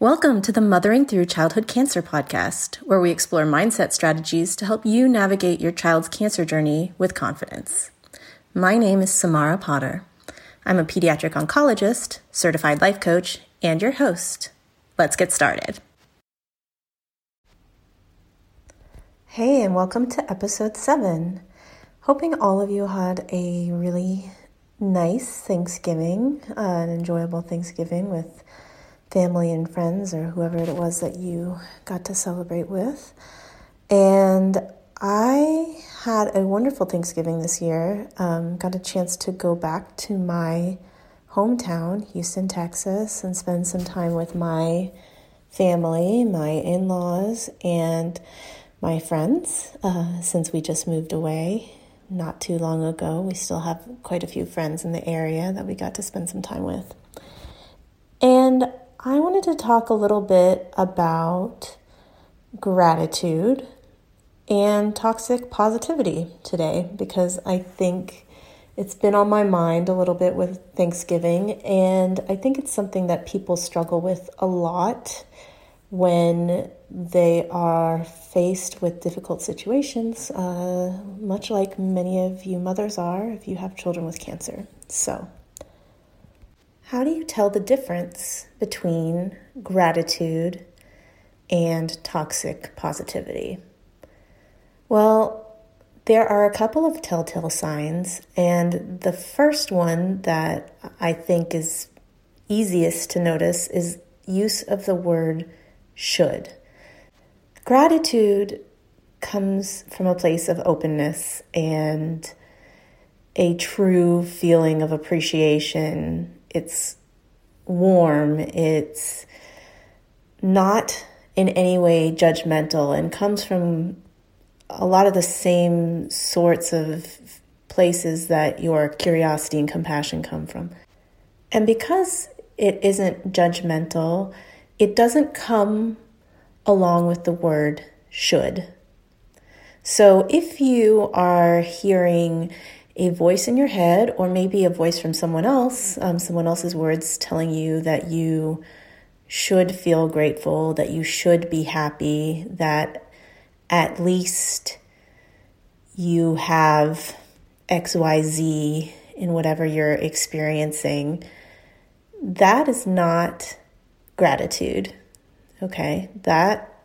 Welcome to the Mothering Through Childhood Cancer podcast, where we explore mindset strategies to help you navigate your child's cancer journey with confidence. My name is Samara Potter. I'm a pediatric oncologist, certified life coach, and your host. Let's get started. Hey, and welcome to episode seven. Hoping all of you had a really nice Thanksgiving, uh, an enjoyable Thanksgiving with family and friends or whoever it was that you got to celebrate with. And I had a wonderful Thanksgiving this year. Um, got a chance to go back to my hometown, Houston, Texas, and spend some time with my family, my in laws, and my friends uh, since we just moved away not too long ago. We still have quite a few friends in the area that we got to spend some time with. And I wanted to talk a little bit about gratitude and toxic positivity today because I think it's been on my mind a little bit with Thanksgiving, and I think it's something that people struggle with a lot when they are faced with difficult situations, uh, much like many of you mothers are if you have children with cancer. So, how do you tell the difference between gratitude and toxic positivity? Well, there are a couple of telltale signs, and the first one that I think is easiest to notice is use of the word should. Gratitude comes from a place of openness and a true feeling of appreciation it's warm, it's not in any way judgmental, and comes from a lot of the same sorts of places that your curiosity and compassion come from. And because it isn't judgmental, it doesn't come along with the word should. So if you are hearing a voice in your head, or maybe a voice from someone else, um, someone else's words telling you that you should feel grateful, that you should be happy, that at least you have XYZ in whatever you're experiencing. That is not gratitude. Okay, that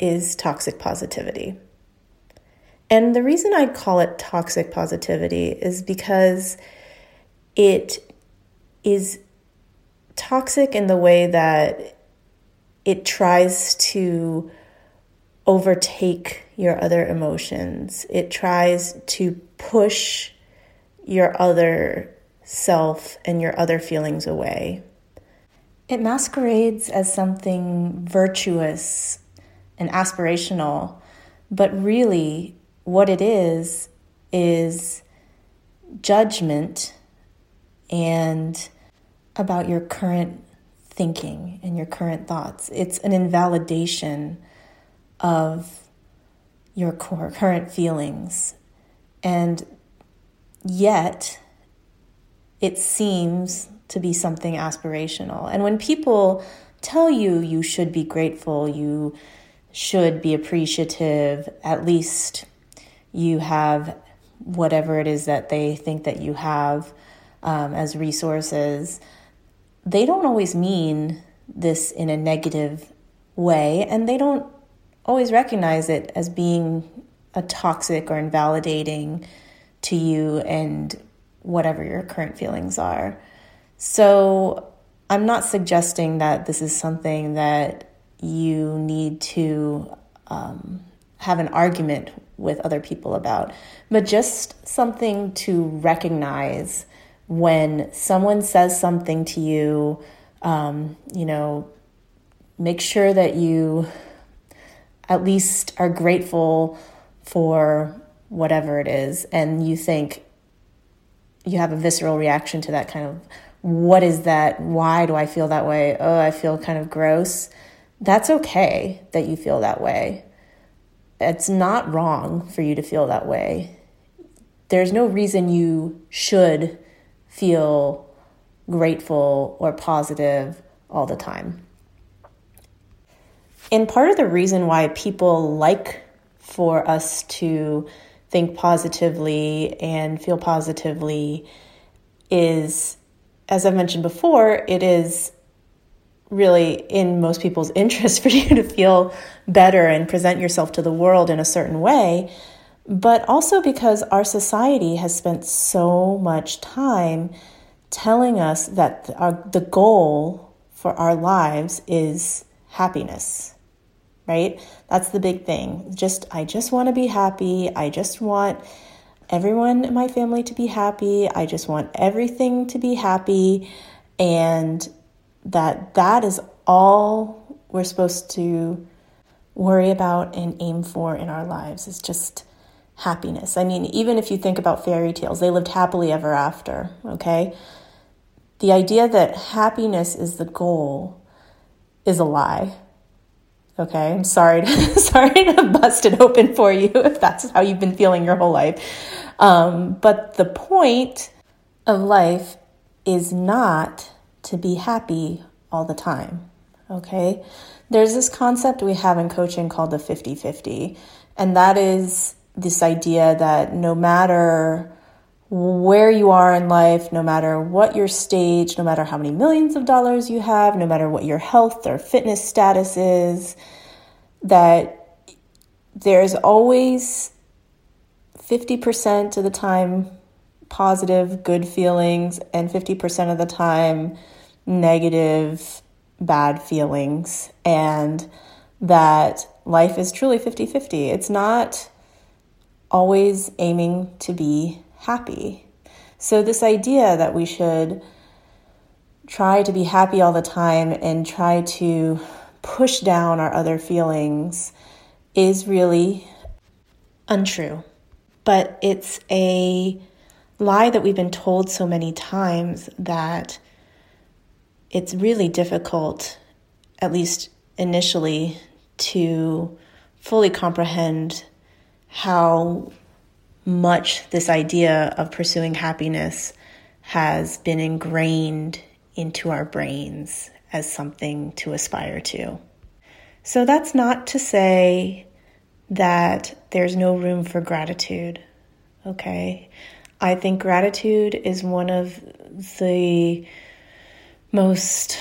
is toxic positivity. And the reason I call it toxic positivity is because it is toxic in the way that it tries to overtake your other emotions. It tries to push your other self and your other feelings away. It masquerades as something virtuous and aspirational, but really what it is is judgment and about your current thinking and your current thoughts. It's an invalidation of your core, current feelings. And yet, it seems to be something aspirational. And when people tell you you should be grateful, you should be appreciative, at least you have whatever it is that they think that you have um, as resources, they don't always mean this in a negative way, and they don't always recognize it as being a toxic or invalidating to you and whatever your current feelings are. So, I'm not suggesting that this is something that you need to um, have an argument with other people about, but just something to recognize when someone says something to you, um, you know, make sure that you at least are grateful for whatever it is, and you think you have a visceral reaction to that kind of what is that? Why do I feel that way? Oh, I feel kind of gross. That's okay that you feel that way. It's not wrong for you to feel that way. There's no reason you should feel grateful or positive all the time. And part of the reason why people like for us to think positively and feel positively is, as I've mentioned before, it is really in most people's interest for you to feel better and present yourself to the world in a certain way, but also because our society has spent so much time telling us that our, the goal for our lives is happiness right? That's the big thing. Just i just want to be happy. I just want everyone in my family to be happy. I just want everything to be happy. And that that is all we're supposed to worry about and aim for in our lives is just happiness. I mean, even if you think about fairy tales, they lived happily ever after, okay? The idea that happiness is the goal is a lie. Okay, I'm sorry to, sorry to bust it open for you if that's how you've been feeling your whole life. Um, but the point of life is not to be happy all the time. Okay? There's this concept we have in coaching called the 50 50, and that is this idea that no matter where you are in life, no matter what your stage, no matter how many millions of dollars you have, no matter what your health or fitness status is, that there's always 50% of the time positive, good feelings, and 50% of the time negative, bad feelings, and that life is truly 50 50. It's not always aiming to be happy. So, this idea that we should try to be happy all the time and try to push down our other feelings is really untrue. But it's a lie that we've been told so many times that it's really difficult, at least initially, to fully comprehend how much this idea of pursuing happiness has been ingrained into our brains as something to aspire to. So that's not to say that there's no room for gratitude, okay? I think gratitude is one of the most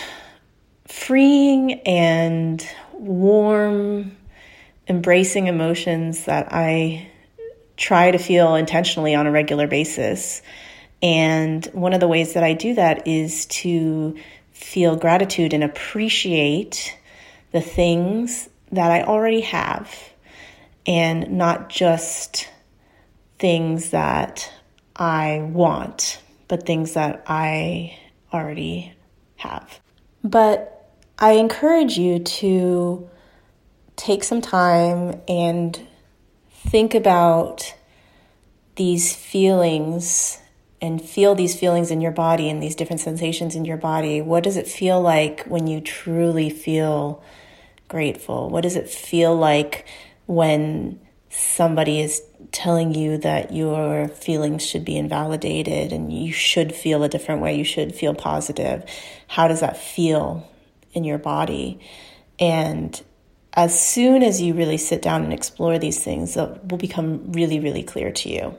freeing and warm, embracing emotions that I try to feel intentionally on a regular basis. And one of the ways that I do that is to feel gratitude and appreciate the things that I already have and not just things that I want, but things that I already have. But I encourage you to take some time and think about these feelings and feel these feelings in your body and these different sensations in your body. What does it feel like when you truly feel grateful? What does it feel like when somebody is telling you that your feelings should be invalidated and you should feel a different way, you should feel positive. How does that feel in your body? And as soon as you really sit down and explore these things, it will become really, really clear to you.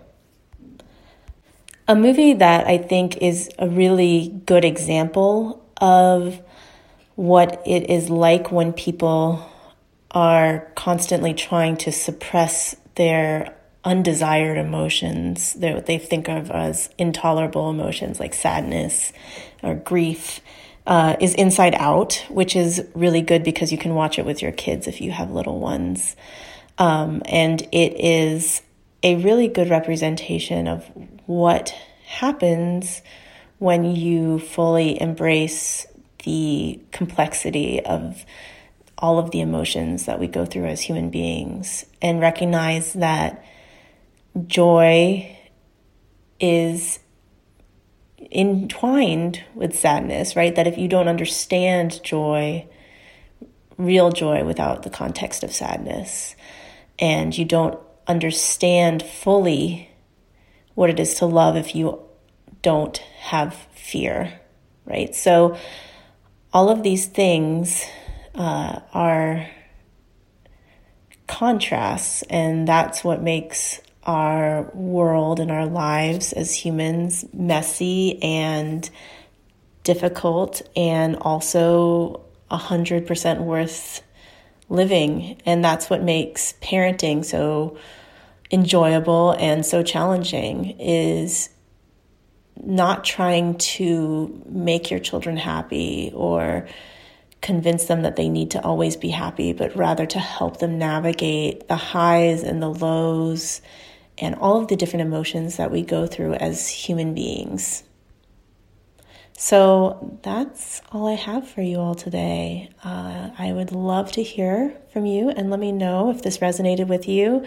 A movie that I think is a really good example of what it is like when people are constantly trying to suppress their undesired emotions, that they think of as intolerable emotions like sadness or grief, uh, is Inside Out, which is really good because you can watch it with your kids if you have little ones. Um, and it is a really good representation of what happens when you fully embrace the complexity of all of the emotions that we go through as human beings and recognize that joy is entwined with sadness, right? That if you don't understand joy, real joy without the context of sadness, and you don't understand fully what it is to love if you don't have fear, right? So, all of these things uh, are contrasts, and that's what makes our world and our lives as humans messy and difficult and also 100% worth living. And that's what makes parenting so enjoyable and so challenging is not trying to make your children happy or convince them that they need to always be happy, but rather to help them navigate the highs and the lows and all of the different emotions that we go through as human beings. So that's all I have for you all today. Uh, I would love to hear from you and let me know if this resonated with you.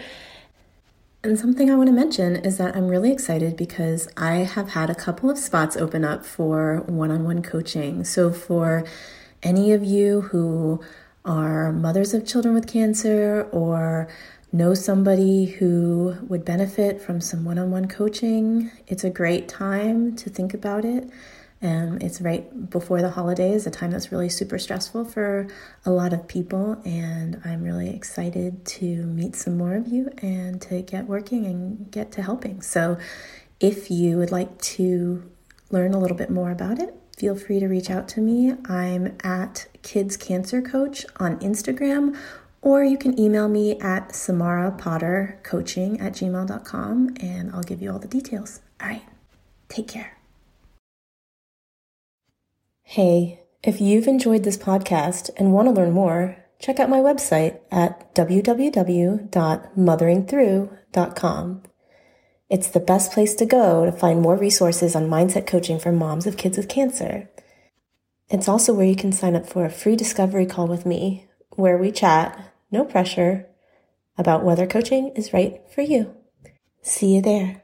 And something I want to mention is that I'm really excited because I have had a couple of spots open up for one on one coaching. So, for any of you who are mothers of children with cancer or know somebody who would benefit from some one on one coaching, it's a great time to think about it. Um, it's right before the holidays, a time that's really super stressful for a lot of people. And I'm really excited to meet some more of you and to get working and get to helping. So if you would like to learn a little bit more about it, feel free to reach out to me. I'm at Kids Cancer Coach on Instagram, or you can email me at Samara Potter Coaching at gmail.com and I'll give you all the details. All right, take care. Hey, if you've enjoyed this podcast and want to learn more, check out my website at www.motheringthrough.com. It's the best place to go to find more resources on mindset coaching for moms of kids with cancer. It's also where you can sign up for a free discovery call with me, where we chat, no pressure, about whether coaching is right for you. See you there.